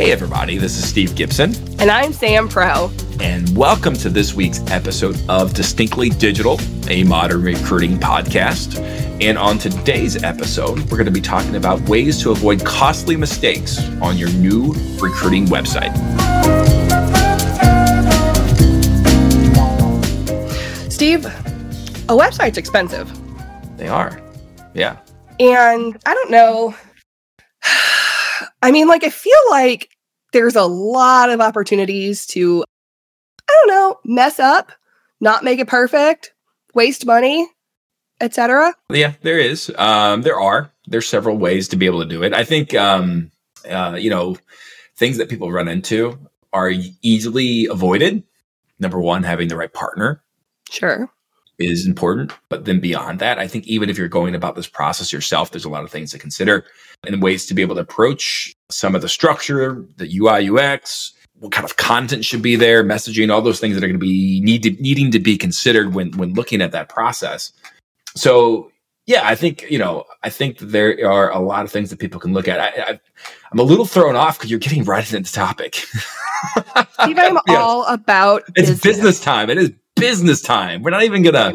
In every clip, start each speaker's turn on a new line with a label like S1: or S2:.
S1: Hey, everybody, this is Steve Gipson.
S2: And I'm Sam Prost.
S1: And welcome to this week's episode of Distinctly Digital, a modern recruiting podcast. And on today's episode, we're going to be talking about ways to avoid costly mistakes on your new recruiting website.
S2: Steve, a website's expensive.
S1: They are. Yeah.
S2: And I don't know. I mean, like, I feel like there's a lot of opportunities to, I don't know, mess up, not make it perfect, waste money, etc.
S1: Yeah, there is. Um, there are. There's several ways to be able to do it. I think, um, uh, you know, things that people run into are easily avoided. Number one, having the right partner.
S2: Sure
S1: is important. But then beyond that, I think even if you're going about this process yourself, there's a lot of things to consider and ways to be able to approach some of the structure, the UI, UX, what kind of content should be there, messaging, all those things that are going to be need to, needing to be considered when when looking at that process. So yeah, I think you know, I think there are a lot of things that people can look at. I, am a little thrown off because you're getting right into the topic.
S2: Steve, I'm all about.
S1: It's business. business time. It is business time. We're not even gonna.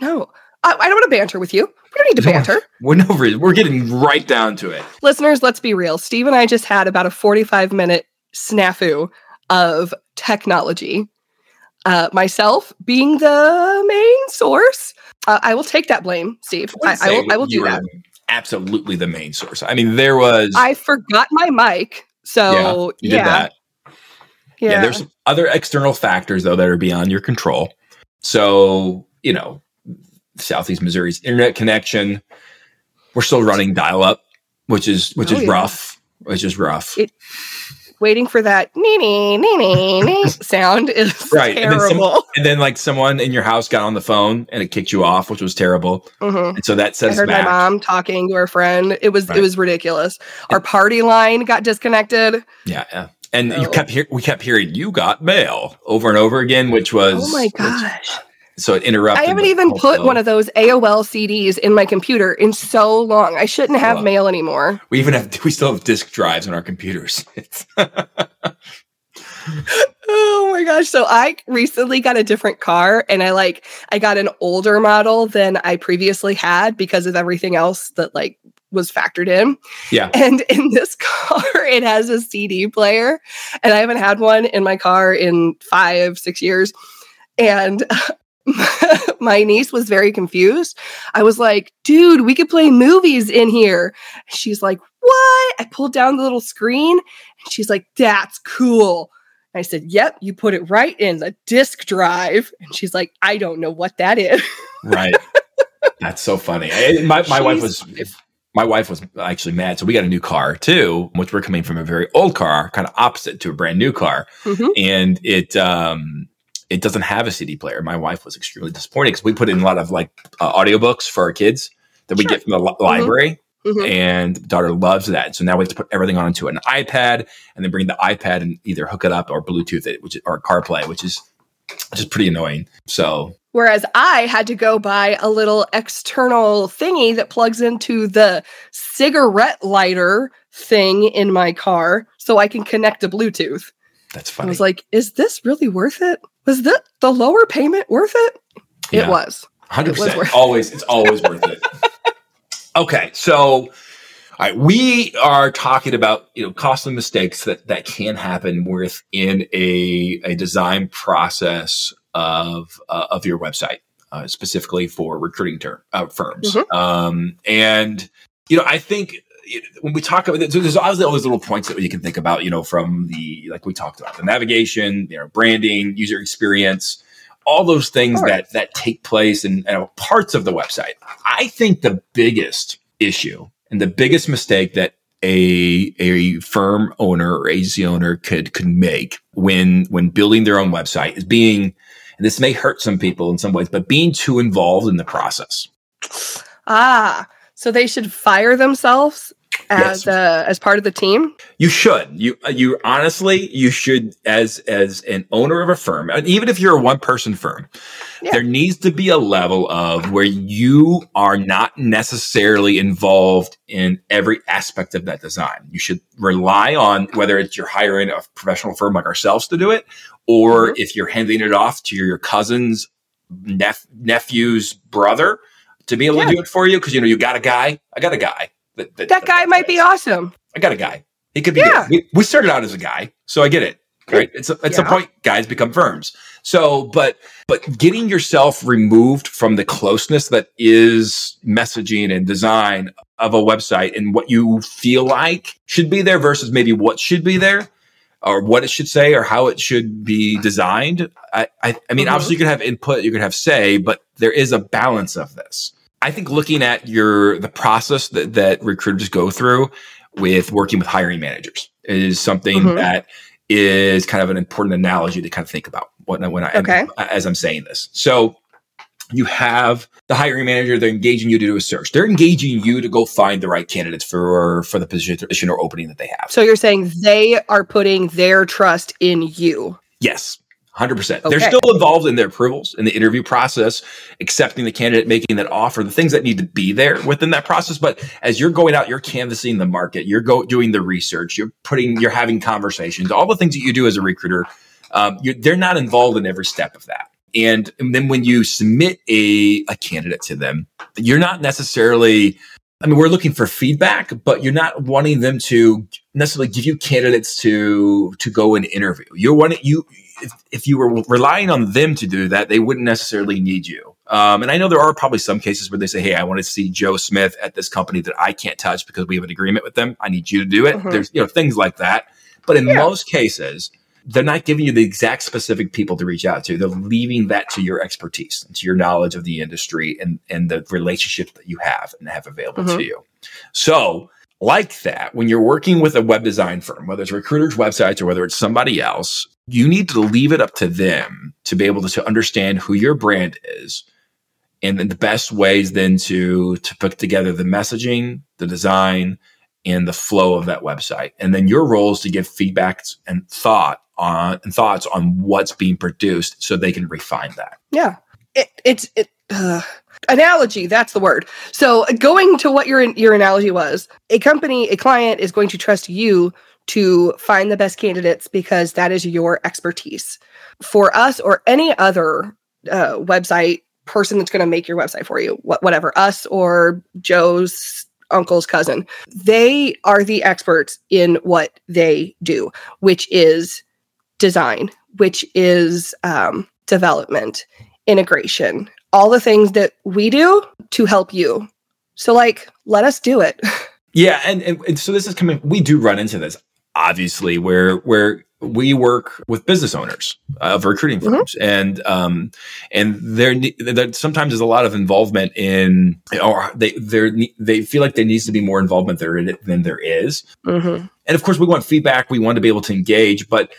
S2: No, I, I don't want to banter with you. We don't need to banter.
S1: We're no, we're getting right down to it.
S2: Listeners, let's be real. Steve and I just had about a 45 minute snafu of technology. Uh, myself being the main source, uh, I will take that blame, Steve. I, I, will. I will do that.
S1: Absolutely, the main source. I mean, there was.
S2: I forgot my mic, so yeah, yeah.
S1: Yeah. yeah. There's other external factors though that are beyond your control. So, you know, Southeast Missouri's internet connection, we're still running dial up, which is which oh, is yeah. rough. Which is rough. It,
S2: waiting for that nee nee nee nee sound is right. terrible.
S1: And then, some, and then, like someone in your house got on the phone and it kicked you off, which was terrible. Mm-hmm. And so that says
S2: I heard
S1: back.
S2: my mom talking to her friend. It was right. it was ridiculous. Our party line got disconnected.
S1: Yeah, yeah. And oh. you kept hear- we kept hearing you got mail over and over again, which oh was
S2: oh my gosh.
S1: Which, so it interrupted.
S2: I haven't even put flow. one of those AOL CDs in my computer in so long. I shouldn't oh, have well, mail anymore.
S1: We even have we still have disk drives on our computers.
S2: oh my gosh. So I recently got a different car and I like I got an older model than I previously had because of everything else that like was factored in.
S1: Yeah.
S2: And in this car, it has a CD player. And I haven't had one in my car in five, six years. And my niece was very confused. I was like, dude, we could play movies in here. She's like, what? I pulled down the little screen and she's like, that's cool. I said, yep, you put it right in the disk drive. And she's like, I don't know what that is.
S1: right. That's so funny. my my wife was my wife was actually mad. So we got a new car too, which we're coming from a very old car, kind of opposite to a brand new car. Mm-hmm. And it, um, it doesn't have a CD player. My wife was extremely disappointed because we put in a lot of like uh, audiobooks for our kids that we get from the li- mm-hmm. library. Mm-hmm. And daughter loves that. So now we have to put everything onto an iPad and then bring the iPad and either hook it up or Bluetooth it, which or CarPlay, which is which is pretty annoying. So
S2: Whereas I had to go buy a little external thingy that plugs into the cigarette lighter thing in my car so I can connect to Bluetooth.
S1: That's funny.
S2: I was like, is this really worth it? Was the the lower payment worth it? Yeah. It was.
S1: 100%. It was always it's always worth it. Okay, so all right, we are talking about you know costly mistakes that that can happen within a a design process of uh, of your website, uh, specifically for recruiting uh, firms. Mm-hmm. Um, and you know, I think when we talk about it, so there's obviously all those little points that you can think about, you know, from the like we talked about the navigation, you know, branding, user experience, all those things that that take place in, in parts of the website. I think the biggest issue and the biggest mistake that a a firm owner or agency owner could could make when when building their own website is being and this may hurt some people in some ways, but being too involved in the process.
S2: Ah, so they should fire themselves as yes. uh, as part of the team?
S1: You should. You you honestly you should as as an owner of a firm, even if you're a one person firm, yeah. there needs to be a level of where you are not necessarily involved in every aspect of that design. You should rely on whether it's you're hiring a professional firm like ourselves to do it, or mm-hmm. if you're handing it off to your cousin's nep- nephew's brother to be able yeah. to do it for you because you know you got a guy. I got a guy
S2: that, that, that guy might be awesome.
S1: I got a guy. He could be. Yeah. We, we, started out as a guy, so I get it. Right? It's a, it's yeah. a point. Guys become firms. So, but but getting yourself removed from the closeness that is messaging and design of a website and what you feel like should be there versus maybe what should be there or what it should say or how it should be designed. I, I, I mean, mm-hmm. obviously you can have input, you can have say, but there is a balance of this. I think looking at your the process that, that recruiters go through with working with hiring managers is something mm-hmm. that is kind of an important analogy to kind of think about when, when I okay. as I'm saying this. So you have the hiring manager they're engaging you to do a search they're engaging you to go find the right candidates for for the position or opening that they have
S2: so you're saying they are putting their trust in you
S1: yes 100%. Okay. They're still involved in their approvals in the interview process, accepting the candidate, making that offer, the things that need to be there within that process. But as you're going out, you're canvassing the market, you're go, doing the research, you're putting, you're having conversations, all the things that you do as a recruiter. Um, they're not involved in every step of that. And, and then when you submit a, a candidate to them, you're not necessarily I mean, we're looking for feedback, but you're not wanting them to necessarily give you candidates to to go and interview. You're wanting you if, if you were relying on them to do that, they wouldn't necessarily need you. Um, and I know there are probably some cases where they say, "Hey, I want to see Joe Smith at this company that I can't touch because we have an agreement with them. I need you to do it." Mm-hmm. There's you know things like that. But in yeah. most cases, they're not giving you the exact specific people to reach out to. They're leaving that to your expertise and to your knowledge of the industry and and the relationships that you have and have available mm-hmm. to you. So like that, when you're working with a web design firm, whether it's recruiters' websites or whether it's somebody else, you need to leave it up to them to be able to, to understand who your brand is and then the best ways then to to put together the messaging, the design, and the flow of that website. And then your role is to give feedback and thought on and thoughts on what's being produced so they can refine that.
S2: Yeah. It, it's it, uh, analogy that's the word so going to what your your analogy was a company a client is going to trust you to find the best candidates because that is your expertise for us or any other uh, website person that's going to make your website for you wh- whatever us or joe's uncle's cousin they are the experts in what they do which is design which is um, development integration all the things that we do to help you. So, like, let us do it.
S1: Yeah, and, and, and so this is coming. We do run into this, obviously, where where we work with business owners of recruiting mm-hmm. firms, mm-hmm. and um, and there, there sometimes there's a lot of involvement in, or they they they feel like there needs to be more involvement there than there is. Mm-hmm. And of course, we want feedback. We want to be able to engage, but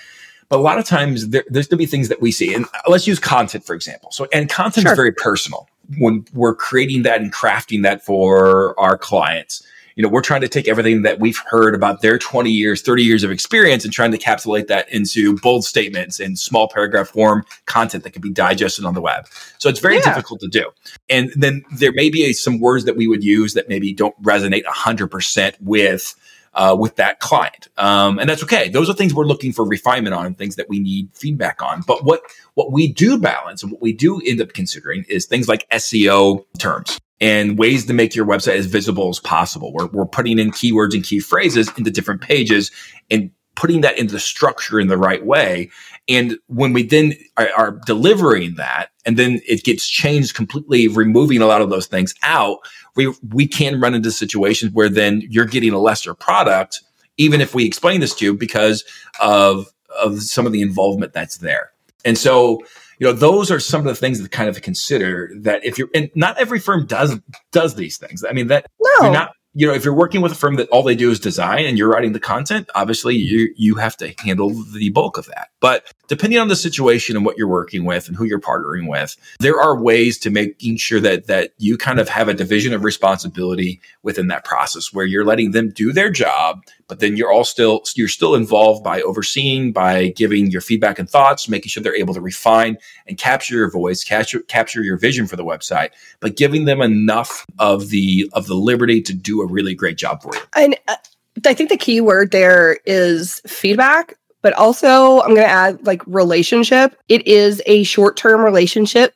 S1: but a lot of times there, there's going to be things that we see. And let's use content, for example. So, and content sure. is very personal when we're creating that and crafting that for our clients. You know, we're trying to take everything that we've heard about their 20 years, 30 years of experience and trying to encapsulate that into bold statements and small paragraph form content that can be digested on the web. So it's very yeah. difficult to do. And then there may be a, some words that we would use that maybe don't resonate 100% with uh, with that client. Um, and that's okay. Those are things we're looking for refinement on, things that we need feedback on. But what what we do balance and what we do end up considering is things like SEO terms and ways to make your website as visible as possible. We're, we're putting in keywords and key phrases into different pages and putting that into the structure in the right way. And when we then are, are, delivering that and then it gets changed completely, removing a lot of those things out, we, we can run into situations where then you're getting a lesser product, even if we explain this to you because of, of some of the involvement that's there. And so, you know, those are some of the things to kind of consider that if you're, and not every firm does, does these things. I mean, that
S2: no.
S1: you're not, you know, if you're working with a firm that all they do is design and you're writing the content, obviously you you have to handle the bulk of that. But depending on the situation and what you're working with and who you're partnering with, there are ways to making sure that that you kind of have a division of responsibility within that process where you're letting them do their job, but then you're all still you're still involved by overseeing, by giving your feedback and thoughts, making sure they're able to refine and capture your voice, capture capture your vision for the website, but giving them enough of the of the liberty to do a really great job for you.
S2: And uh, I think the key word there is feedback, but also I'm going to add like relationship. It is a short term relationship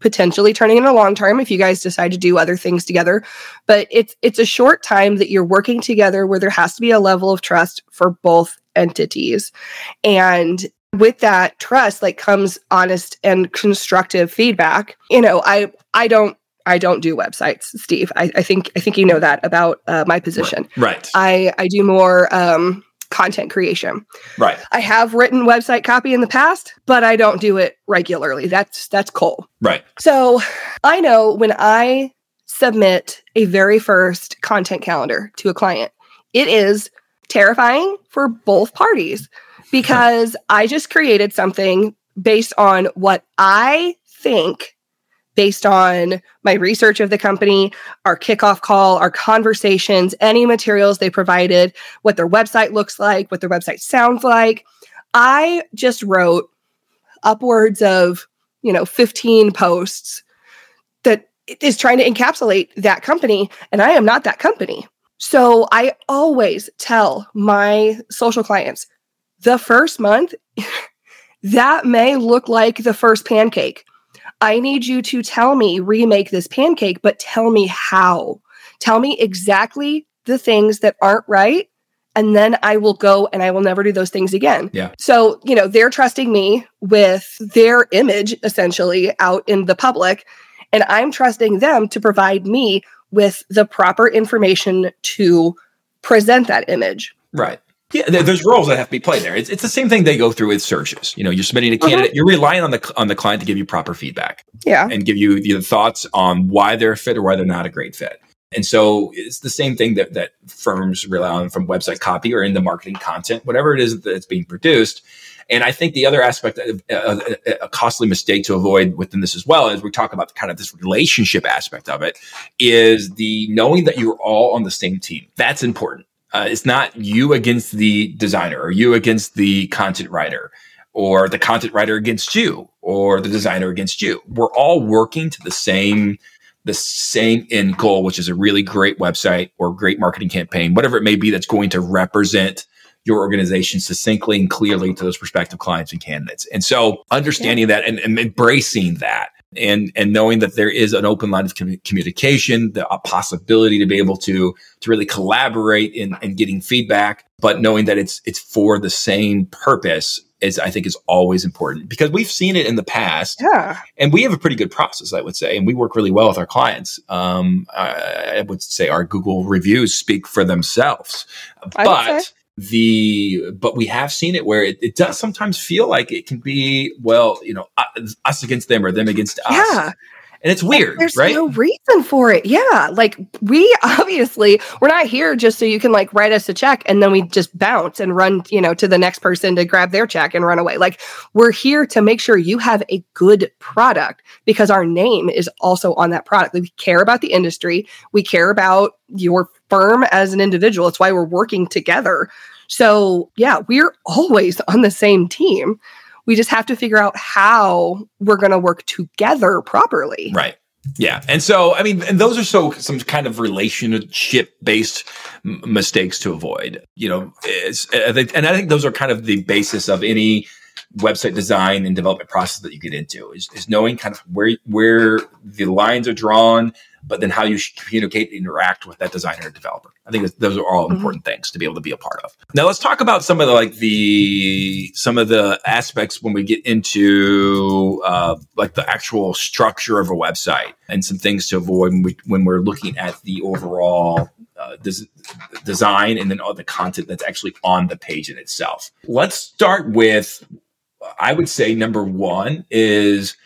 S2: potentially turning into long term if you guys decide to do other things together but it's it's a short time that you're working together where there has to be a level of trust for both entities and with that trust like comes honest and constructive feedback you know i i don't I don't do websites, Steve. I, I think I think you know that about uh, my position.
S1: Right.
S2: I I do more um, content creation.
S1: Right.
S2: I have written website copy in the past, but I don't do it regularly. That's that's Cole.
S1: Right.
S2: So I know when I submit a very first content calendar to a client, it is terrifying for both parties because I just created something based on what I think based on my research of the company, our kickoff call, our conversations, any materials they provided, what their website looks like, what their website sounds like. I just wrote upwards of, you know, 15 posts that is trying to encapsulate that company. And I am not that company. So I always tell my social clients the first month, that may look like the first pancake. I need you to tell me, remake this pancake, but tell me how. Tell me exactly the things that aren't right. And then I will go and I will never do those things again.
S1: Yeah.
S2: So, you know, they're trusting me with their image essentially out in the public. And I'm trusting them to provide me with the proper information to present that image.
S1: Right. Yeah, there's roles that have to be played there. It's, it's the same thing they go through with searches. You know, you're submitting a
S2: Uh-huh.
S1: candidate, you're relying on the on the client to give you proper feedback
S2: Yeah.
S1: and give you the thoughts on why they're a fit or why they're not a great fit. And so it's the same thing that that firms rely on from website copy or in the marketing content, whatever it is that's being produced. And I think the other aspect of uh, a costly mistake to avoid within this as well, as we talk about kind of this relationship aspect of it, is the knowing that you're all on the same team. That's important. Uh, it's not you against the designer or you against the content writer or the content writer against you or the designer against you. We're all working to the same the same end goal, which is a really great website or great marketing campaign, whatever it may be that's going to represent your organization succinctly and clearly to those prospective clients and candidates. And so understanding that and, and embracing that and and knowing that there is an open line of commu- communication, the a possibility to be able to to really collaborate in, in getting feedback, but knowing that it's it's for the same purpose is I think is always important because we've seen it in the past,
S2: Yeah.
S1: and we have a pretty good process, I would say, and we work really well with our clients. Um, I, I would say our Google reviews speak for themselves,
S2: I
S1: but. The but we have seen it where it, it does sometimes feel like it can be well, you know, uh, us against them or them against us,
S2: Yeah.
S1: and it's weird,
S2: There's
S1: right?
S2: no reason for it. Yeah. Like we obviously we're not here just so you can like write us a check and then we just bounce and run, you know, to the next person to grab their check and run away. Like we're here to make sure you have a good product because our name is also on that product. Like, we care about the industry. We care about your firm as an individual. It's why we're working together. So, yeah, we're always on the same team. We just have to figure out how we're going to work together properly.
S1: Right. Yeah. And so, I mean, and those are so some kind of relationship based m- mistakes to avoid, you know, and I think those are kind of the basis of any website design and development process that you get into is, is knowing kind of where, where the lines are drawn, but then how you should communicate and interact with that designer or developer. I think those are all
S2: Mhm.
S1: important things to be able to be a part of. Now let's talk about some of the like the some of the aspects when we get into uh, like the actual structure of a website and some things to avoid when, we, when we're looking at the overall uh, des- design and then all the content that's actually on the page in itself. Let's start with I would say number one is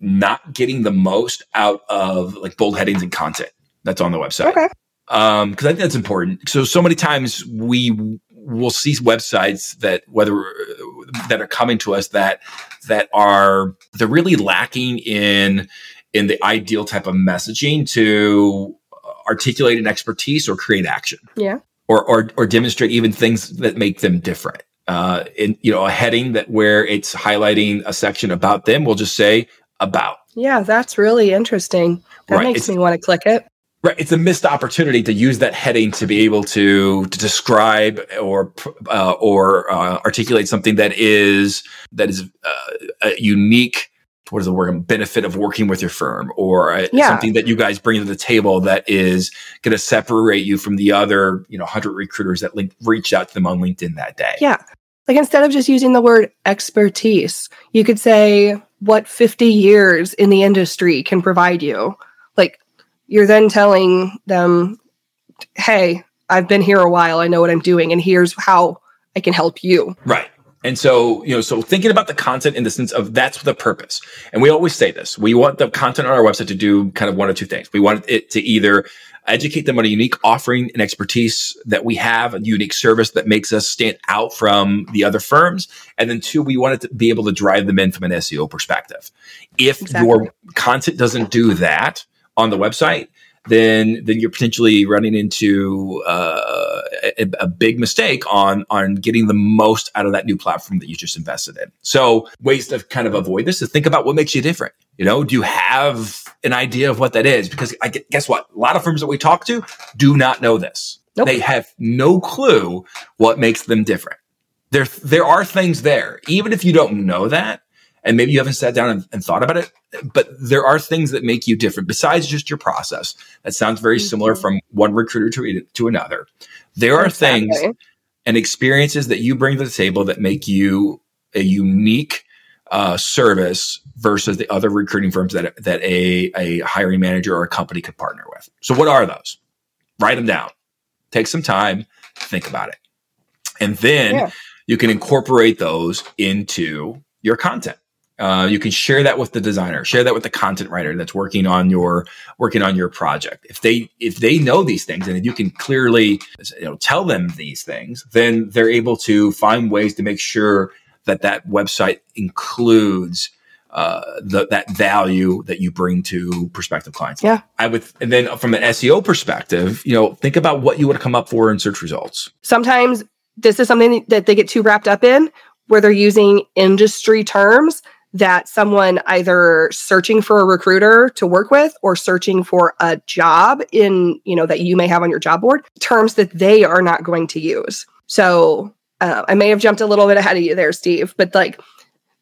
S1: not getting the most out of like bold headings and content that's on the website.
S2: Okay.
S1: Um, cause I think that's important. So, so many times we will see websites that whether that are coming to us that, that are, they're really lacking in, in the ideal type of messaging to articulate an expertise or create action.
S2: Yeah.
S1: Or, or, or demonstrate even things that make them different. Uh, in, you know, a heading that where it's highlighting a section about them, we'll just say about.
S2: Yeah, that's really interesting. That
S1: Right,
S2: makes
S1: it's-
S2: me want to click it.
S1: Right. It's a missed opportunity to use that heading to be able to, to describe or, uh, or, uh, articulate something that is, that is, uh, a unique, what is the word, benefit of working with your firm or uh,
S2: Yeah.
S1: something that you guys bring to the table that is going to separate you from the other, you know, hundred recruiters that link, reached out to them on LinkedIn that day.
S2: Yeah. Like instead of just using the word expertise, you could say what 50 years in the industry can provide you. Like you're then telling them, hey, I've been here a while. I know what I'm doing. And here's how I can help you.
S1: Right. And so, you know, so thinking about the content in the sense of that's the purpose. And we always say this. We want the content on our website to do kind of one or two things. We want it to either educate them on a unique offering and expertise that we have, a unique service that makes us stand out from the other firms. And then two, we want it to be able to drive them in from an SEO perspective. If
S2: Exactly.
S1: your content doesn't do that on the website, then then you're potentially running into uh, a, a big mistake on on getting the most out of that new platform that you just invested in. So ways to kind of avoid this is think about what makes you different. You know, do you have an idea of what that is? Because I guess what, a lot of firms that we talk to do not know this.
S2: Nope.
S1: They have no clue what makes them different. There there are things there, even if you don't know that. And maybe you haven't sat down and, and thought about it, but there are things that make you different besides just your process. That sounds very similar
S2: Mhm.
S1: from one recruiter to, to another. There are things and experiences that you bring to the table that make you a unique uh, service versus the other recruiting firms that that a, a hiring manager or a company could partner with. So, what are those? Write them down. Take some time, think about it, and then
S2: Yeah.
S1: you can incorporate those into your content. Uh, you can share that with the designer, share that with the content writer that's working on your working on your project. If they if they know these things and if you can clearly you know tell them these things, then they're able to find ways to make sure that that website includes uh, the, that value that you bring to prospective clients.
S2: Yeah.
S1: I would, and then from an SEO perspective, you know, think about what you would come up for in search results.
S2: Sometimes this is something that they get too wrapped up in where they're using industry terms that someone either searching for a recruiter to work with or searching for a job in, you know, that you may have on your job board, terms that they are not going to use. So uh, I may have jumped a little bit ahead of you there, Steve, but like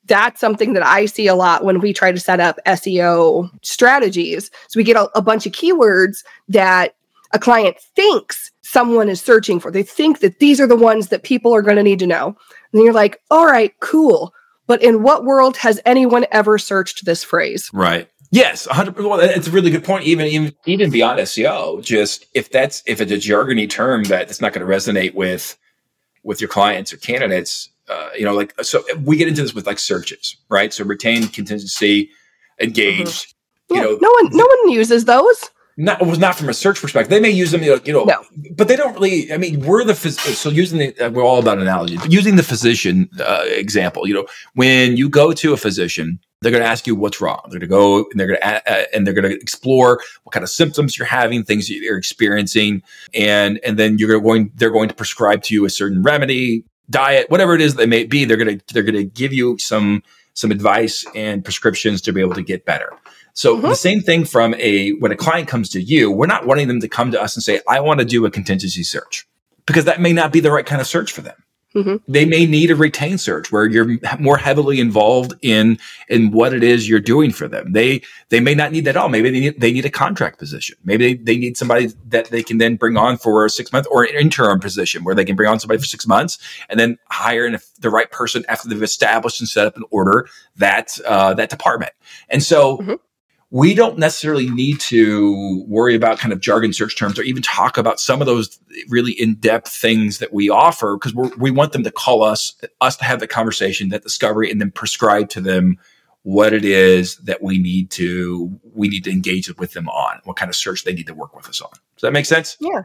S2: that's something that I see a lot when we try to set up SEO strategies. So we get a, a bunch of keywords that a client thinks someone is searching for. They think that these are the ones that people are going to need to know. And you're like, all right, cool. But in what world has anyone ever searched this phrase?
S1: Right. Yes, 100. Well, it's a really good point. Even, even, even beyond SEO, just if that's, if it's a jargony term that it's not going to resonate with, with your clients or candidates, uh, you know, like, so we get into this with like searches, right? So retain, contingency, engaged, you
S2: Yeah,
S1: know,
S2: no one, no one uses those.
S1: not it was not from a search perspective. They may use them, you know, you know
S2: No.
S1: but they don't really. I mean, we're the phys- so using the uh, we're all about analogies, but using the physician uh, example, you know, when you go to a physician, they're going to ask you what's wrong. They're going to go and they're going to uh, and they're going to explore what kind of symptoms you're having, things that you're experiencing, and and then you're going they're going to prescribe to you a certain remedy, diet, whatever it is they may be. They're going to they're going to give you some some advice and prescriptions to be able to get better. So
S2: Mhm.
S1: the same thing from a when a client comes to you, we're not wanting them to come to us and say, "I want to do a contingency search," because that may not be the right kind of search for them.
S2: Mhm.
S1: They may need a retained search where you're more heavily involved in in what it is you're doing for them. They they may not need that at all. Maybe they need, they need a contract position. Maybe they, they need somebody that they can then bring on for a six month or an interim position where they can bring on somebody for six months and then hire an, the right person after they've established and set up and order that uh, that department. And so
S2: Mhm.
S1: We don't necessarily need to worry about kind of jargon search terms or even talk about some of those really in-depth things that we offer because we want them to call us us to have the conversation that discovery and then prescribe to them what it is that we need to we need to engage with them on, what kind of search they need to work with us on. Does that make sense?
S2: Yeah.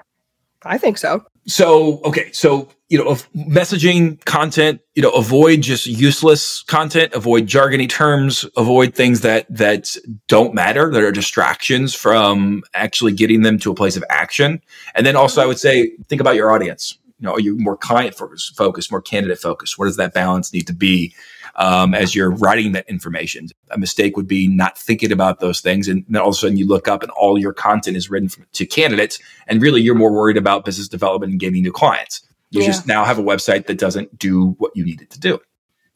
S2: I think so.
S1: So, okay. So, you know, messaging content, you know, avoid just useless content, avoid jargony terms, avoid things that, that don't matter, that are distractions from actually getting them to a place of action. And then also I would say, think about your audience. You know, are you more client focused, more candidate focused? What does that balance need to be? um, as you're writing that information. A mistake would be not thinking about those things. And then all of a sudden you look up and all your content is written from, to candidates. And really you're more worried about business development and getting new clients. You yeah. just now have a website that doesn't do what you need it to do.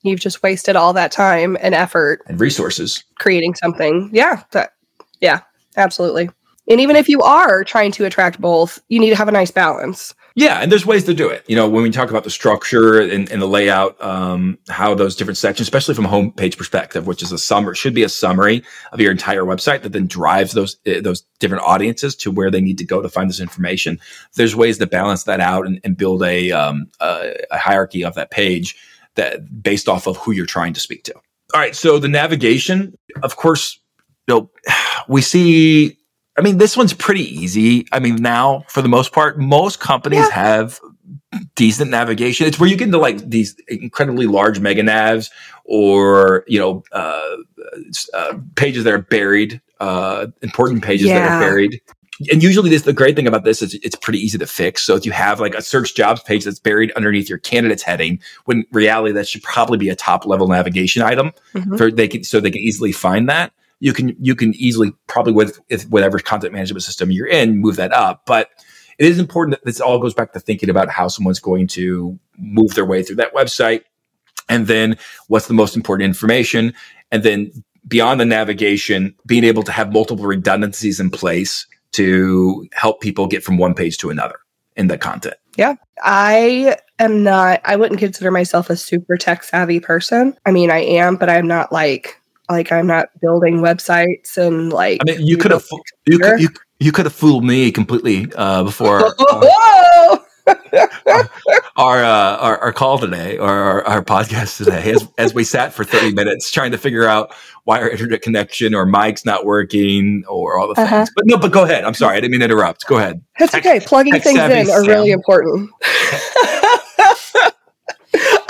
S2: You've just wasted all that time and effort
S1: and resources
S2: creating something. Yeah. That, yeah, absolutely. And even if you are trying to attract both, you need to have a nice balance.
S1: Yeah, and there's ways to do it. You know, when we talk about the structure and, and the layout, um, how those different sections, especially from a homepage perspective, which is a summary, should be a summary of your entire website that then drives those uh, those different audiences to where they need to go to find this information. There's ways to balance that out and, and build a, um, a, a hierarchy of that page that based off of who you're trying to speak to. All right, so the navigation, of course, you know, we see I mean, this one's pretty easy. I mean, now for the most part, most companies yeah. have decent navigation. It's where you get into like these incredibly large mega navs or, you know, uh, uh, pages that are buried, uh, important pages yeah. that are buried. And usually this, the great thing about this is it's pretty easy to fix. So if you have like a search jobs page that's buried underneath your candidates heading, when reality that should probably be a top level navigation item mm-hmm. for they can, so they can easily find that you can you can easily probably with, with whatever content management system you're in move that up. But it is important that this all goes back to thinking about how someone's going to move their way through that website. And then what's the most important information? And then beyond the navigation being able to have multiple redundancies in place to help people get from one page to another in the content.
S2: Yeah. I am not i wouldn't consider myself a super tech savvy person. I mean i am but i'm not like like I'm not building websites and like.
S1: I mean, you could have you could you, you could have fooled me completely uh, before. Uh, our, uh, our, our call today or our, our podcast today as, as we sat for 30 minutes trying to figure out why our internet connection or mic's not working or all the uh-huh. things. But no, but go ahead. I'm sorry. I didn't mean to interrupt. Go ahead.
S2: That's okay. Plugging things in are really important.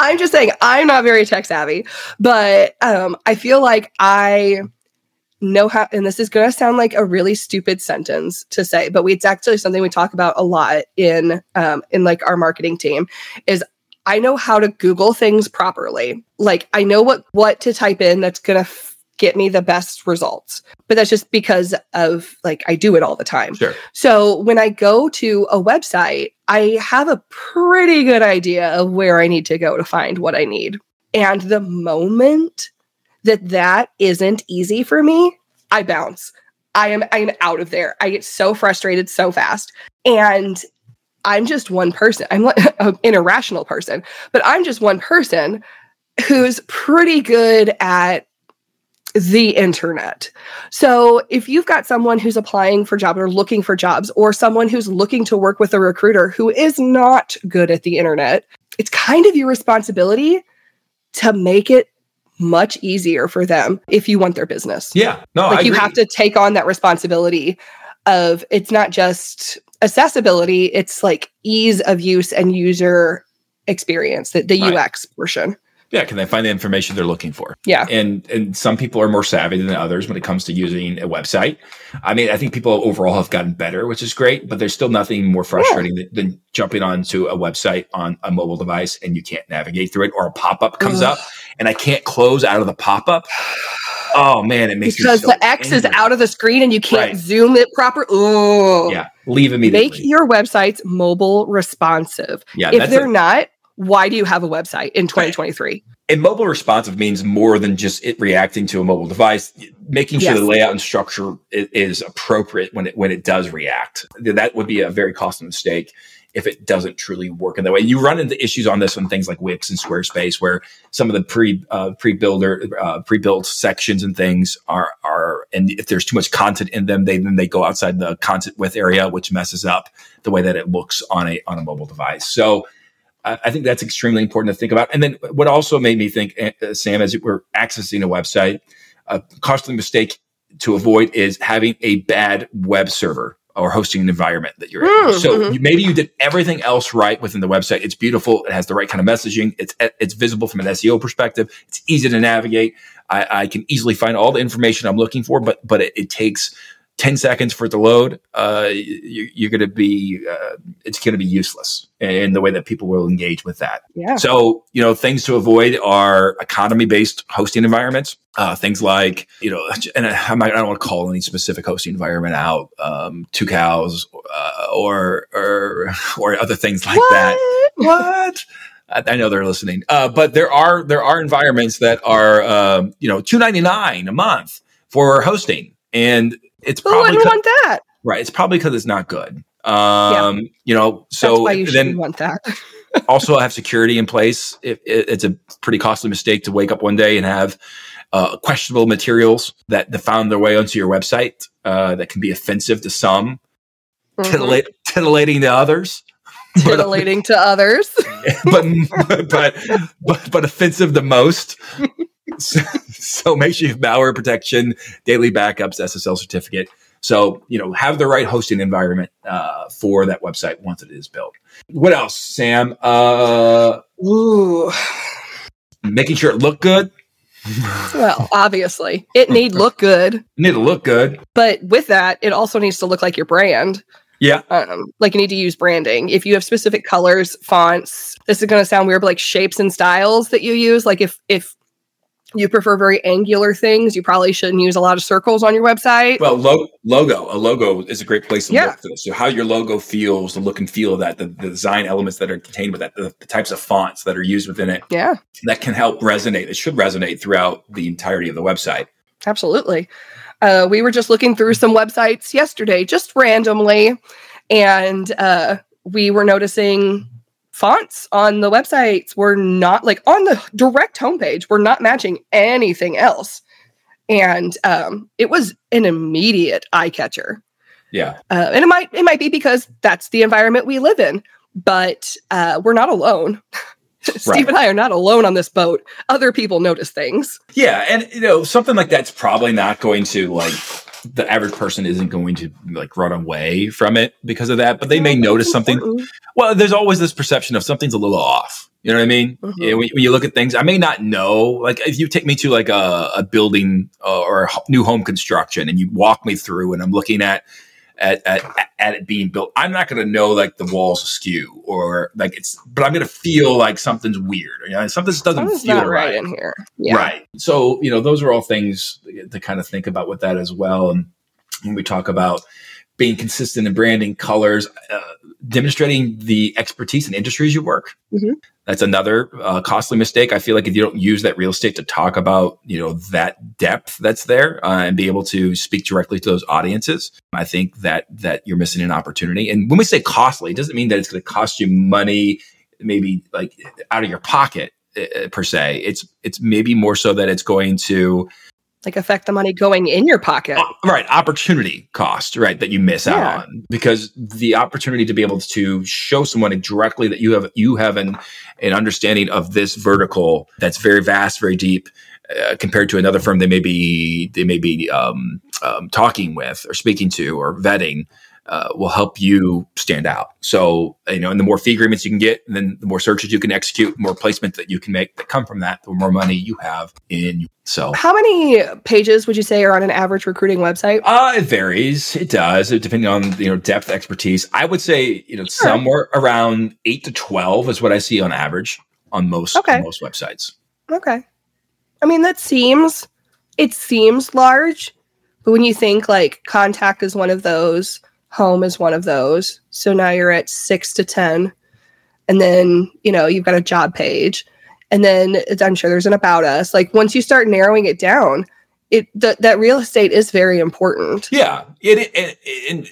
S2: I'm just saying I'm not very tech savvy, but um, I feel like I know how, and this is going to sound like a really stupid sentence to say, but we, it's actually something we talk about a lot in um, in like our marketing team. Is I know how to Google things properly. Like I know what what to type in that's going to f- get me the best results. But that's just because of like I do it all the time.
S1: Sure.
S2: So when I go to a website, I have a pretty good idea of where I need to go to find what I need. And the moment that that isn't easy for me, I bounce. I am I'm out of there. I get so frustrated so fast. And I'm just one person. I'm an irrational person, but I'm just one person who's pretty good at the internet. So if you've got someone who's applying for jobs or looking for jobs, or someone who's looking to work with a recruiter who is not good at the internet, it's kind of your responsibility to make it much easier for them if you want their business.
S1: Yeah. No,
S2: like I you agree. have to take on that responsibility of it's not just accessibility, it's like ease of use and user experience, the, the right. UX portion.
S1: Yeah, can they find the information they're looking for?
S2: Yeah.
S1: And and some people are more savvy than others when it comes to using a website. I mean, I think people overall have gotten better, which is great, but there's still nothing more frustrating yeah. than, than, jumping onto a website on a mobile device and you can't navigate through it or a pop-up comes Ugh. up and I can't close out of the pop-up. Oh man, it makes
S2: because
S1: so
S2: the X angry. is out of the screen and you can't right. zoom it proper. Oh,
S1: yeah, leave immediately.
S2: Make your websites mobile responsive. Yeah, if they're a- not, why do you have a website in 2023? Right.
S1: And mobile responsive means more than just it reacting to a mobile device. Making sure yes. the layout and structure is, appropriate when it when it does react. That would be a very costly mistake if it doesn't truly work in that way. And you run into issues on this on things like Wix and Squarespace, where some of the pre uh, pre builder uh, pre built sections and things are are, and if there's too much content in them, they then they go outside the content width area, which messes up the way that it looks on a on a mobile device. So I, I think that's extremely important to think about. And then what also made me think, uh, Sam, as we're accessing a website, a costly mistake to avoid is having a bad web server or hosting environment that you're in. So
S2: Mhm.
S1: you- maybe you did everything else right within the website. It's beautiful. It has the right kind of messaging. It's it's visible from an SEO perspective. It's easy to navigate. I, I can easily find all the information I'm looking for, but but it, it takes 10 seconds for it to load. Uh, you, you're going to be uh, it's going to be useless in the way that people will engage with that.
S2: Yeah.
S1: So, you know, things to avoid are economy based hosting environments. Uh, things like, you know, and I, I might- I don't want to call any specific hosting environment out, um, Tucows, uh, or, or, or other things like that. What? I, I know they're listening. Uh, but there are, there are environments that are, um, you know, two ninety nine a month for hosting. And it's
S2: Who
S1: probably,
S2: wouldn't want that?
S1: right. It's probably because it's not good. Um, you know, so
S2: That's why you
S1: then,
S2: want that.
S1: also have security in place. It, it, it's a pretty costly mistake to wake up one day and have uh, questionable materials that, that found their way onto your website uh, that can be offensive to some,
S2: Mhm.
S1: titillate, titillating to others,
S2: Titillating to others.
S1: but, but but but offensive the most. So, so make sure you have malware protection, daily backups, SSL certificate. So you know have the right hosting environment uh, for that website once it is built. What else, Sam? Uh,
S2: Ooh.
S1: making sure it looked good.
S2: Well, obviously, it need look good,
S1: need to look good.
S2: but with that, it also needs to look like your brand.
S1: Yeah.
S2: Um, like you need to use branding. If you have specific colors, fonts, this is going to sound weird, but like shapes and styles that you use. Like if if you prefer very angular things, you probably shouldn't use a lot of circles on your website.
S1: Well, lo- logo. A logo is a great place to
S2: Yeah.
S1: look for this. So how your logo feels, the look and feel of that, the, the design elements that are contained with that, the, the types of fonts that are used within it,
S2: yeah,
S1: that can help resonate. It should resonate throughout the entirety of the website.
S2: absolutely. Uh, we were just looking through some websites yesterday, just randomly, and uh, we were noticing fonts on the websites were not like on the direct homepage were not matching anything else. And um, it was an immediate eye catcher.
S1: Yeah.
S2: uh, and it might it might be because that's the environment we live in but uh, we're not alone steve
S1: Right.
S2: and i are not alone on this boat other people notice things
S1: Yeah. And, you know, something like that's probably not going to like, the average person isn't going to like run away from it because of that, but they may notice something. Well, there's always this perception of something's a little off. You know what I mean?
S2: Mhm.
S1: Yeah, when, when you look at things, I may not know. Like if you take me to like a, a building uh, or a new home construction, and you walk me through, and I'm looking at at at, at it being built, I'm not going to know like the walls askew or like it's, but I'm going to feel like something's weird. You know, something doesn't feel right.
S2: right in here yeah
S1: Right. So, you know, those are all things to kind of think about with that as well. And when we talk about being consistent in branding, colors, uh, demonstrating the expertise in industries you work.
S2: Mhm.
S1: That's another uh, costly mistake. I feel like if you don't use that real estate to talk about, you know, that depth that's there uh, and be able to speak directly to those audiences, I think that that you're missing an opportunity. And when we say costly, it doesn't mean that it's going to cost you money, maybe like out of your pocket uh, per se. It's it's maybe more so that it's going to
S2: like affect the money going in your pocket.
S1: Uh, right. Opportunity cost right that you miss
S2: Yeah.
S1: out on. Because the opportunity to be able to show someone directly that you have you have an an understanding of this vertical that's very vast very deep uh, compared to another firm they may be they may be um, um, talking with or speaking to or vetting uh, will help you stand out. So, you know, and the more fee agreements you can get, and then the more searches you can execute, the more placement that you can make that come from that, the more money you have in. So,
S2: How many pages would you say are on an average recruiting website?
S1: uh, it varies. It does, depending on you know depth expertise. I would say you know
S2: Sure.
S1: somewhere around eight to twelve is what I see on average on most
S2: Okay.
S1: on most websites.
S2: Okay. I mean, that seems it seems large, but when you think like contact is one of those, home is one of those, so now you're at six to ten, and then you know you've got a job page, and then I'm sure there's an about us. Like once you start narrowing it down, it th- that real estate is very important.
S1: Yeah, it, it, and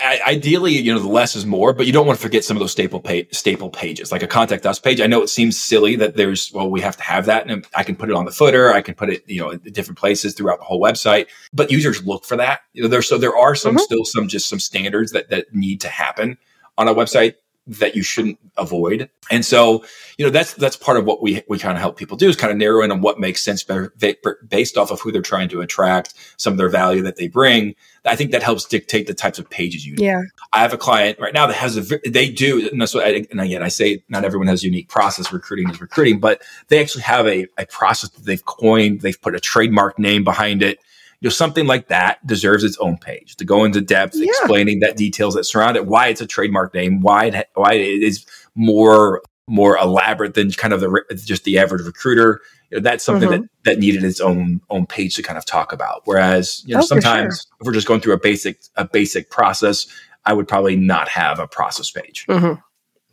S1: I, I, ideally, you know, the less is more, but you don't want to forget some of those staple pa- staple pages, like a contact us page. I know it seems silly that there's well, we have to have that, and I can put it on the footer, I can put it, you know, in different places throughout the whole website. But users look for that. You know, there's so there are some
S2: Mhm.
S1: still some just some standards that that need to happen on a website that you shouldn't avoid. And so, you know, that's that's part of what we we kind of help people do is kind of narrow in on what makes sense based off of who they're trying to attract, some of their value that they bring. I think that helps dictate the types of pages you.
S2: Do. Yeah,
S1: I have a client right now that has a they do, and, so I, and again I say not everyone has a unique process. Recruiting is recruiting, but they actually have a a process that they've coined. They've put a trademark name behind it you know, something like that deserves its own page to go into depth yeah. explaining that details that surround it, why it's a trademark name, why it, why it is more more elaborate than kind of the just the average recruiter. You know, that's something mm-hmm. that that needed its own own page to kind of talk about. Whereas you know oh, sometimes sure. if we're just going through a basic a basic process, I would probably not have a process page. Mm-hmm.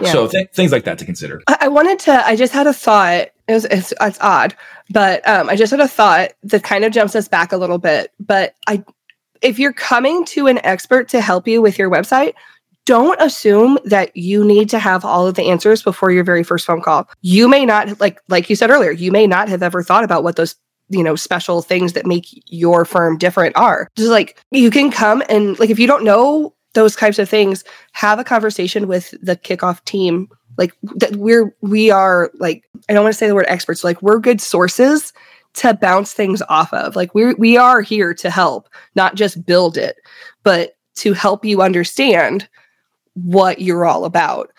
S1: Yeah. So th- things like that to consider.
S2: I-, I wanted to. I just had a thought. It was, it's, it's odd, but um, I just had a thought that kind of jumps us back a little bit. But I, if you're coming to an expert to help you with your website, don't assume that you need to have all of the answers before your very first phone call. You may not like like you said earlier, you may not have ever thought about what those you know special things that make your firm different are. Just like you can come and like if you don't know those types of things have a conversation with the kickoff team. Like that we're we are like i don't want to say the word experts like we're good sources to bounce things off of. Like we we are here to help not just build it but to help you understand what you're all about.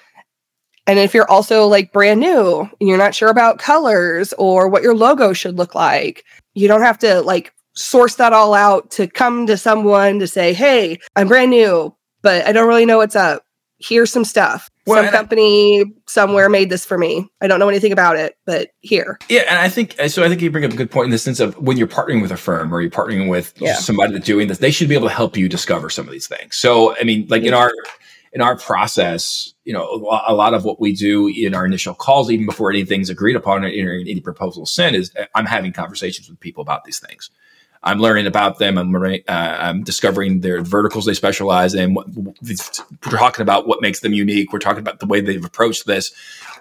S2: And if you're also like brand new and you're not sure about colors or what your logo should look like you don't have to like source that all out to come to someone to say hey i'm brand new but I don't really know what's up. Here's some stuff. Well, some company I, somewhere made this for me. I don't know anything about it, but here.
S1: Yeah, and I think so. I think you bring up a good point in the sense of when you're partnering with a firm or you're partnering with yeah. somebody that's doing this, they should be able to help you discover some of these things. So, I mean, like in our in our process, you know, a lot of what we do in our initial calls, even before anything's agreed upon or any proposal sent, is I'm having conversations with people about these things. I'm learning about them. I'm, uh, I'm discovering their verticals they specialize in. What, we're talking about what makes them unique. We're talking about the way they've approached this,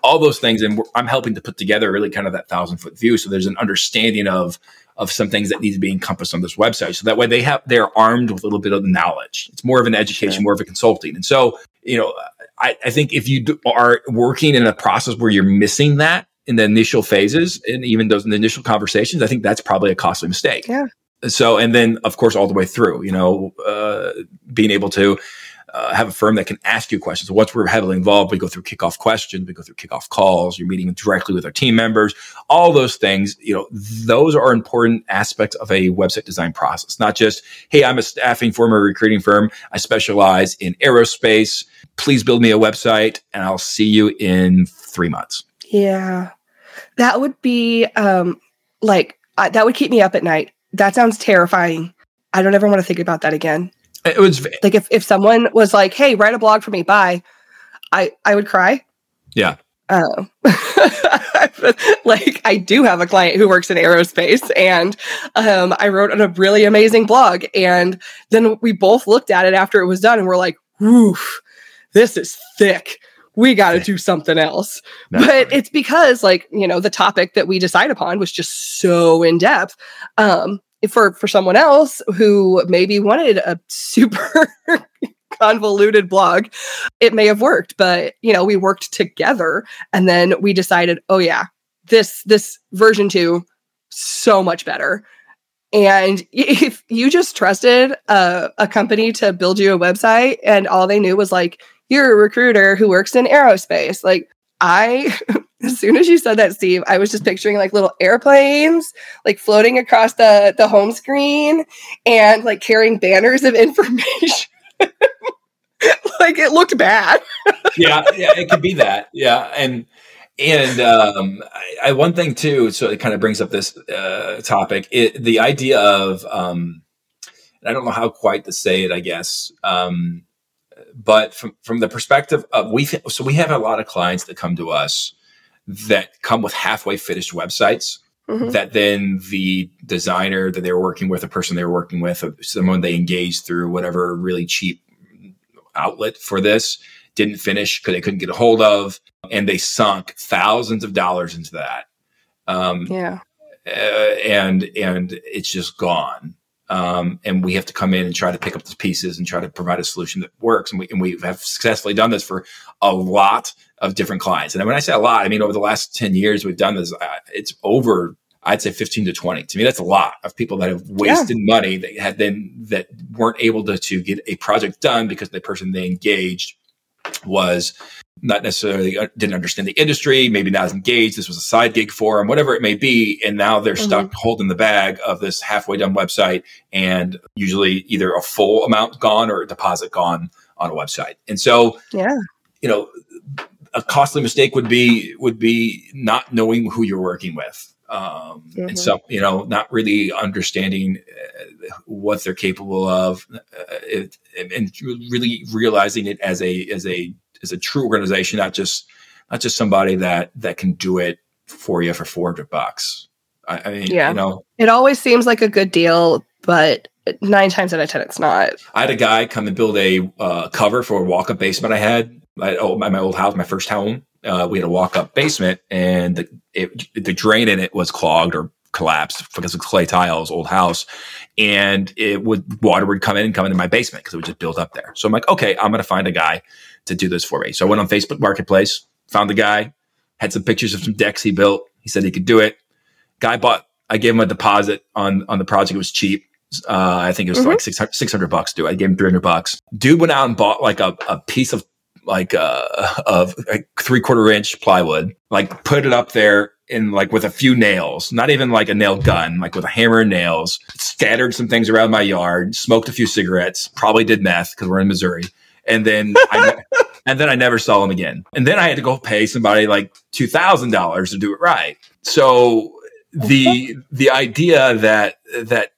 S1: all those things, and I'm helping to put together really kind of that thousand foot view. So there's an understanding of of some things that need to be encompassed on this website. So that way they have they're armed with a little bit of the knowledge. It's more of an education, sure. more of a consulting. And so you know, I, I think if you are working in a process where you're missing that in the initial phases and even those in the initial conversations, I think that's probably a costly mistake.
S2: Yeah
S1: so and then of course all the way through you know uh, being able to uh, have a firm that can ask you questions. Once we're heavily involved, we go through kickoff questions, we go through kickoff calls. You're meeting directly with our team members. All those things, you know, those are important aspects of a website design process. Not just, hey, I'm a staffing firm or recruiting firm. I specialize in aerospace. Please build me a website, and I'll see you in three months.
S2: Yeah, that would be um, like uh, that would keep me up at night that sounds terrifying. I don't ever want to think about that again.
S1: It was
S2: like if, if someone was like, "Hey, write a blog for me," bye. I I would cry.
S1: Yeah.
S2: Oh. like I do have a client who works in aerospace and um, I wrote a really amazing blog and then we both looked at it after it was done and we're like, "Woof, this is thick." We got to do something else. That's but funny. it's because, like, you know, the topic that we decide upon was just so in depth. Um, for for someone else who maybe wanted a super convoluted blog, it may have worked. But you know, we worked together, and then we decided, oh yeah, this this version two, so much better. And if you just trusted a, a company to build you a website, and all they knew was like you're a recruiter who works in aerospace. Like, I, as soon as you said that, Steve, I was just picturing like little airplanes, like floating across the, the home screen and like carrying banners of information. like, it looked bad.
S1: yeah, yeah, it could be that. Yeah. And, and um, I, I, one thing too, so it kind of brings up this uh, topic. It, the idea of, um, I don't know how quite to say it. I guess um, but from from the perspective of we so we have a lot of clients that come to us that come with halfway finished websites mm-hmm. that then the designer that they were working with, a person they were working with, someone they engaged through whatever really cheap outlet for this didn't finish because they couldn't get a hold of, and they sunk thousands of dollars into that.
S2: Um, yeah,
S1: uh, and and it's just gone. Um, and we have to come in and try to pick up the pieces and try to provide a solution that works. And we, and we have successfully done this for a lot of different clients. And when I say a lot, I mean over the last 10 years we've done this, uh, it's over I'd say 15 to 20. To me, that's a lot of people that have wasted yeah. money that had then that weren't able to, to get a project done because the person they engaged was not necessarily uh, didn't understand the industry, maybe not as engaged. This was a side gig for them, whatever it may be. And now they're mm-hmm. stuck holding the bag of this halfway done website and usually either a full amount gone or a deposit gone on a website. And so,
S2: yeah,
S1: you know, a costly mistake would be would be not knowing who you're working with um, mm-hmm. and so you know not really understanding uh, what they're capable of uh, it, and really realizing it as a as a as a true organization not just not just somebody that that can do it for you for 400 bucks. I, I mean yeah. you know.
S2: It always seems like a good deal but nine times out of ten it's not.
S1: I had a guy come and build a uh, cover for a walk-up basement i had at, oh, my old house my first home. Uh, we had a walk up basement and the, it, the drain in it was clogged or collapsed because of clay tiles, old house. And it would, water would come in and come into my basement because it would just build up there. So I'm like, okay, I'm going to find a guy to do this for me. So I went on Facebook Marketplace, found the guy, had some pictures of some decks he built. He said he could do it. Guy bought, I gave him a deposit on, on the project. It was cheap. Uh, I think it was mm-hmm. like 600, 600 bucks. Dude, I gave him 300 bucks. Dude went out and bought like a, a piece of like uh, of like three quarter inch plywood, like put it up there in like with a few nails, not even like a nail gun, like with a hammer and nails, scattered some things around my yard, smoked a few cigarettes, probably did meth because we're in Missouri. And then I, and then I never saw him again. And then I had to go pay somebody like $2,000 to do it right. So the, the idea that, that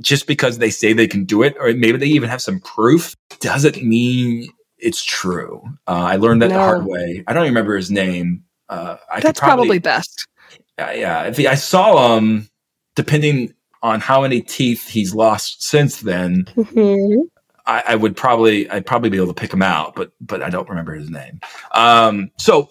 S1: just because they say they can do it, or maybe they even have some proof, doesn't mean it's true. Uh, I learned that no. the hard way. I don't even remember his name. Uh, I
S2: That's probably, probably, best.
S1: Uh, yeah, if he, I saw him, depending on how many teeth he's lost since then, mm-hmm. I, I, would probably I'd probably be able to pick him out, but but I don't remember his name. Um, so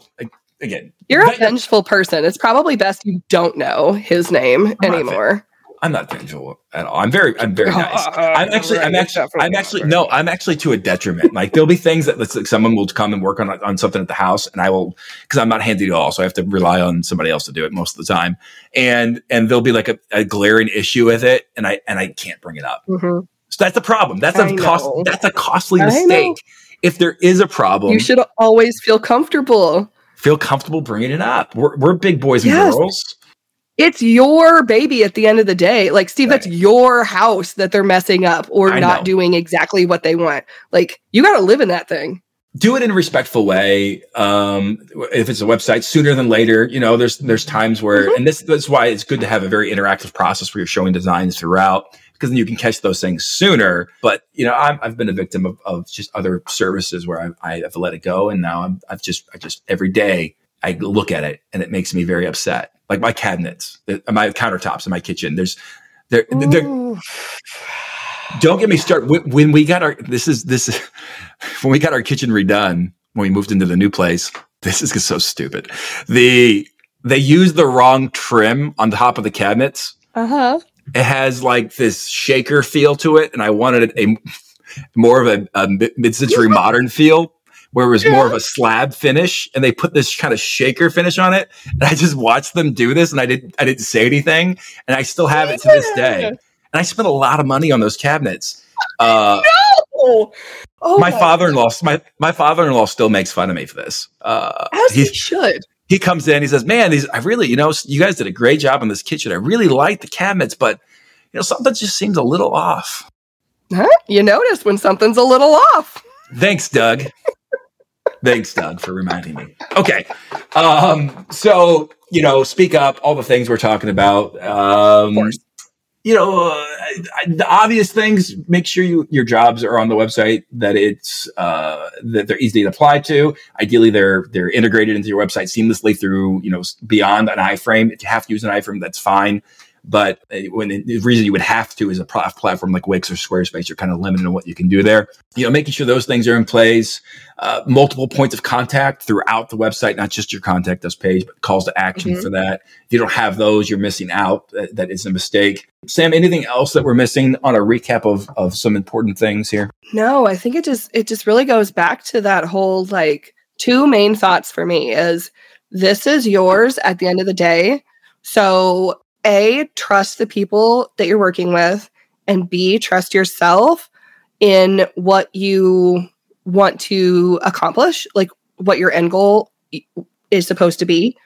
S1: again,
S2: you're a vengeful person. It's probably best you don't know his name anymore.
S1: I'm not vengeful at all. I'm very, I'm very nice. I'm actually, I'm actually, I'm actually, no, I'm actually to a detriment. Like there'll be things that like, someone will come and work on on something at the house, and I will because I'm not handy at all, so I have to rely on somebody else to do it most of the time. And and there'll be like a, a glaring issue with it, and I and I can't bring it up. Mm-hmm. So that's a problem. That's a cost. That's a costly mistake. If there is a problem,
S2: you should always feel comfortable.
S1: Feel comfortable bringing it up. We're, we're big boys and yes. girls
S2: it's your baby at the end of the day. Like, Steve, right. that's your house that they're messing up or I not know. doing exactly what they want. Like, you got to live in that thing.
S1: Do it in a respectful way. Um, if it's a website, sooner than later. You know, there's there's times where, mm-hmm. and this that's why it's good to have a very interactive process where you're showing designs throughout because then you can catch those things sooner. But you know, i have been a victim of, of just other services where I, I've let it go, and now I'm, I've just I just every day I look at it and it makes me very upset like my cabinets, my countertops in my kitchen. There's there. Don't get me started. When we got our this is this when we got our kitchen redone when we moved into the new place. This is so stupid. The they used the wrong trim on top of the cabinets.
S2: Uh huh.
S1: It has like this shaker feel to it, and I wanted a more of a, a mid-century modern feel where it was yeah. more of a slab finish and they put this kind of shaker finish on it. And I just watched them do this and I didn't, I didn't say anything. And I still have it to this day. And I spent a lot of money on those cabinets. Uh, no! Oh my, my father-in-law, my, my father-in-law still makes fun of me for this. Uh,
S2: As he, he should
S1: he comes in, he says, Man, these I really, you know, you guys did a great job in this kitchen. I really like the cabinets, but you know, something just seems a little off.
S2: Huh? You notice when something's a little off.
S1: Thanks, Doug. Thanks, Doug, for reminding me. Okay. Um, so, you know, speak up, all the things we're talking about. Um, you know, uh, the obvious things, make sure you, your jobs are on the website, that it's, uh, that they're easy to apply to. Ideally, they're, they're integrated into your website seamlessly through, you know, beyond an iframe. If you have to use an iframe, that's fine. But uh, when the reason you would have to is a platform like Wix or Squarespace, you're kind of limited on what you can do there. You know, making sure those things are in place, uh, multiple points of contact throughout the website, not just your contact us page, but calls to action mm-hmm. for that. If you don't have those, you're missing out. That, that is a mistake. Sam, anything else that we're missing on a recap of, of some important things here?
S2: No, I think it just it just really goes back to that whole like two main thoughts for me is this is yours at the end of the day. So a, trust the people that you're working with, and B, trust yourself in what you want to accomplish, like what your end goal is supposed to be.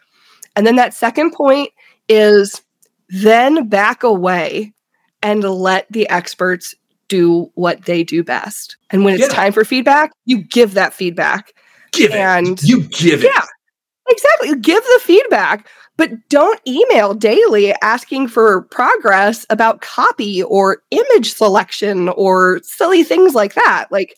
S2: And then that second point is then back away and let the experts do what they do best. And when it's yeah. time for feedback, you give that feedback.
S1: Give and it. You give it.
S2: Yeah. Exactly. Give the feedback but don't email daily asking for progress about copy or image selection or silly things like that. Like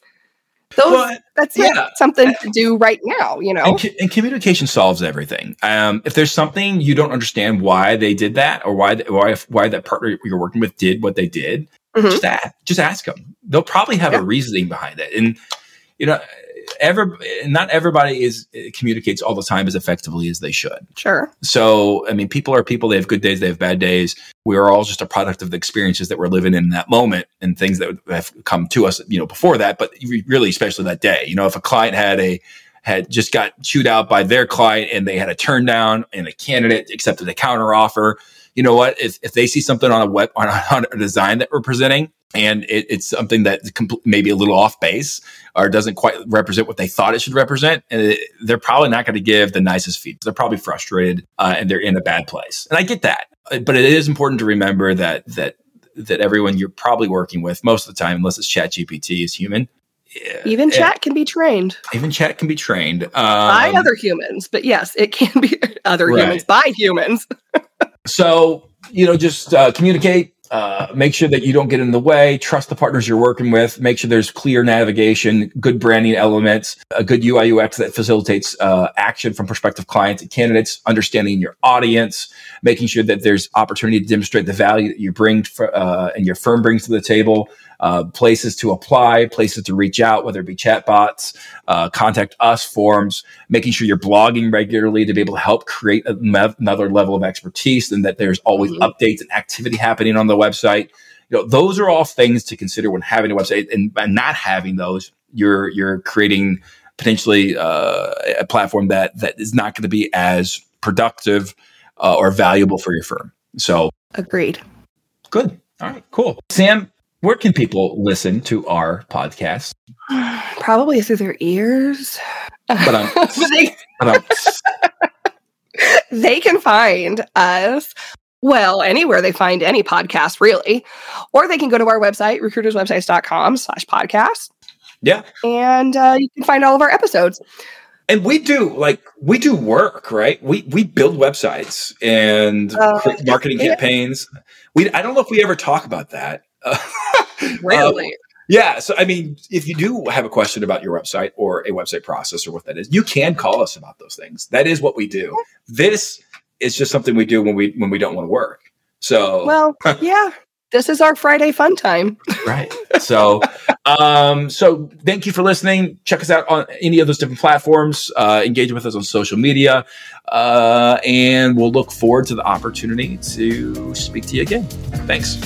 S2: those, well, that's yeah. something to do right now, you know.
S1: And, and communication solves everything. Um, if there's something you don't understand why they did that or why why why that partner you're working with did what they did, mm-hmm. just ask, just ask them. They'll probably have yeah. a reasoning behind it. And you know, ever not everybody is communicates all the time as effectively as they should.
S2: Sure.
S1: So, I mean, people are people. They have good days. They have bad days. We are all just a product of the experiences that we're living in, in that moment and things that have come to us, you know, before that. But really, especially that day. You know, if a client had a had just got chewed out by their client and they had a turn down and a candidate accepted a counter offer. You know what? If, if they see something on a web on a, on a design that we're presenting and it, it's something that maybe a little off base or doesn't quite represent what they thought it should represent, and it, they're probably not going to give the nicest feedback. They're probably frustrated uh, and they're in a bad place, and I get that. Uh, but it is important to remember that that that everyone you're probably working with most of the time, unless it's Chat GPT, is human.
S2: Even chat can be trained.
S1: Even chat can be trained um,
S2: by other humans, but yes, it can be other right. humans by humans.
S1: so you know, just uh, communicate uh, make sure that you don't get in the way. Trust the partners you're working with. Make sure there's clear navigation, good branding elements, a good UI UX that facilitates uh, action from prospective clients and candidates. Understanding your audience, making sure that there's opportunity to demonstrate the value that you bring for, uh, and your firm brings to the table uh, places to apply, places to reach out, whether it be chatbots, uh, contact us forms, making sure you're blogging regularly to be able to help create another level of expertise and that there's always mm-hmm. updates and activity happening on the website. You know, those are all things to consider when having a website and by not having those, you're, you're creating potentially uh, a platform that, that is not going to be as productive uh, or valuable for your firm. So
S2: agreed.
S1: Good. All right, cool. Sam, where can people listen to our podcast?
S2: Probably through their ears.
S1: But, um, they, but um,
S2: they can find us well, anywhere they find any podcast, really. Or they can go to our website, recruiterswebsites.com slash podcast.
S1: Yeah.
S2: And uh, you can find all of our episodes.
S1: And we do like we do work, right? We we build websites and uh, marketing yeah. campaigns. We I don't know if we ever talk about that.
S2: really?
S1: Uh, yeah. So, I mean, if you do have a question about your website or a website process or what that is, you can call us about those things. That is what we do. This is just something we do when we when we don't want to work. So,
S2: well, yeah. This is our Friday fun time.
S1: right. So, um, so thank you for listening. Check us out on any of those different platforms. Uh, engage with us on social media, uh, and we'll look forward to the opportunity to speak to you again. Thanks.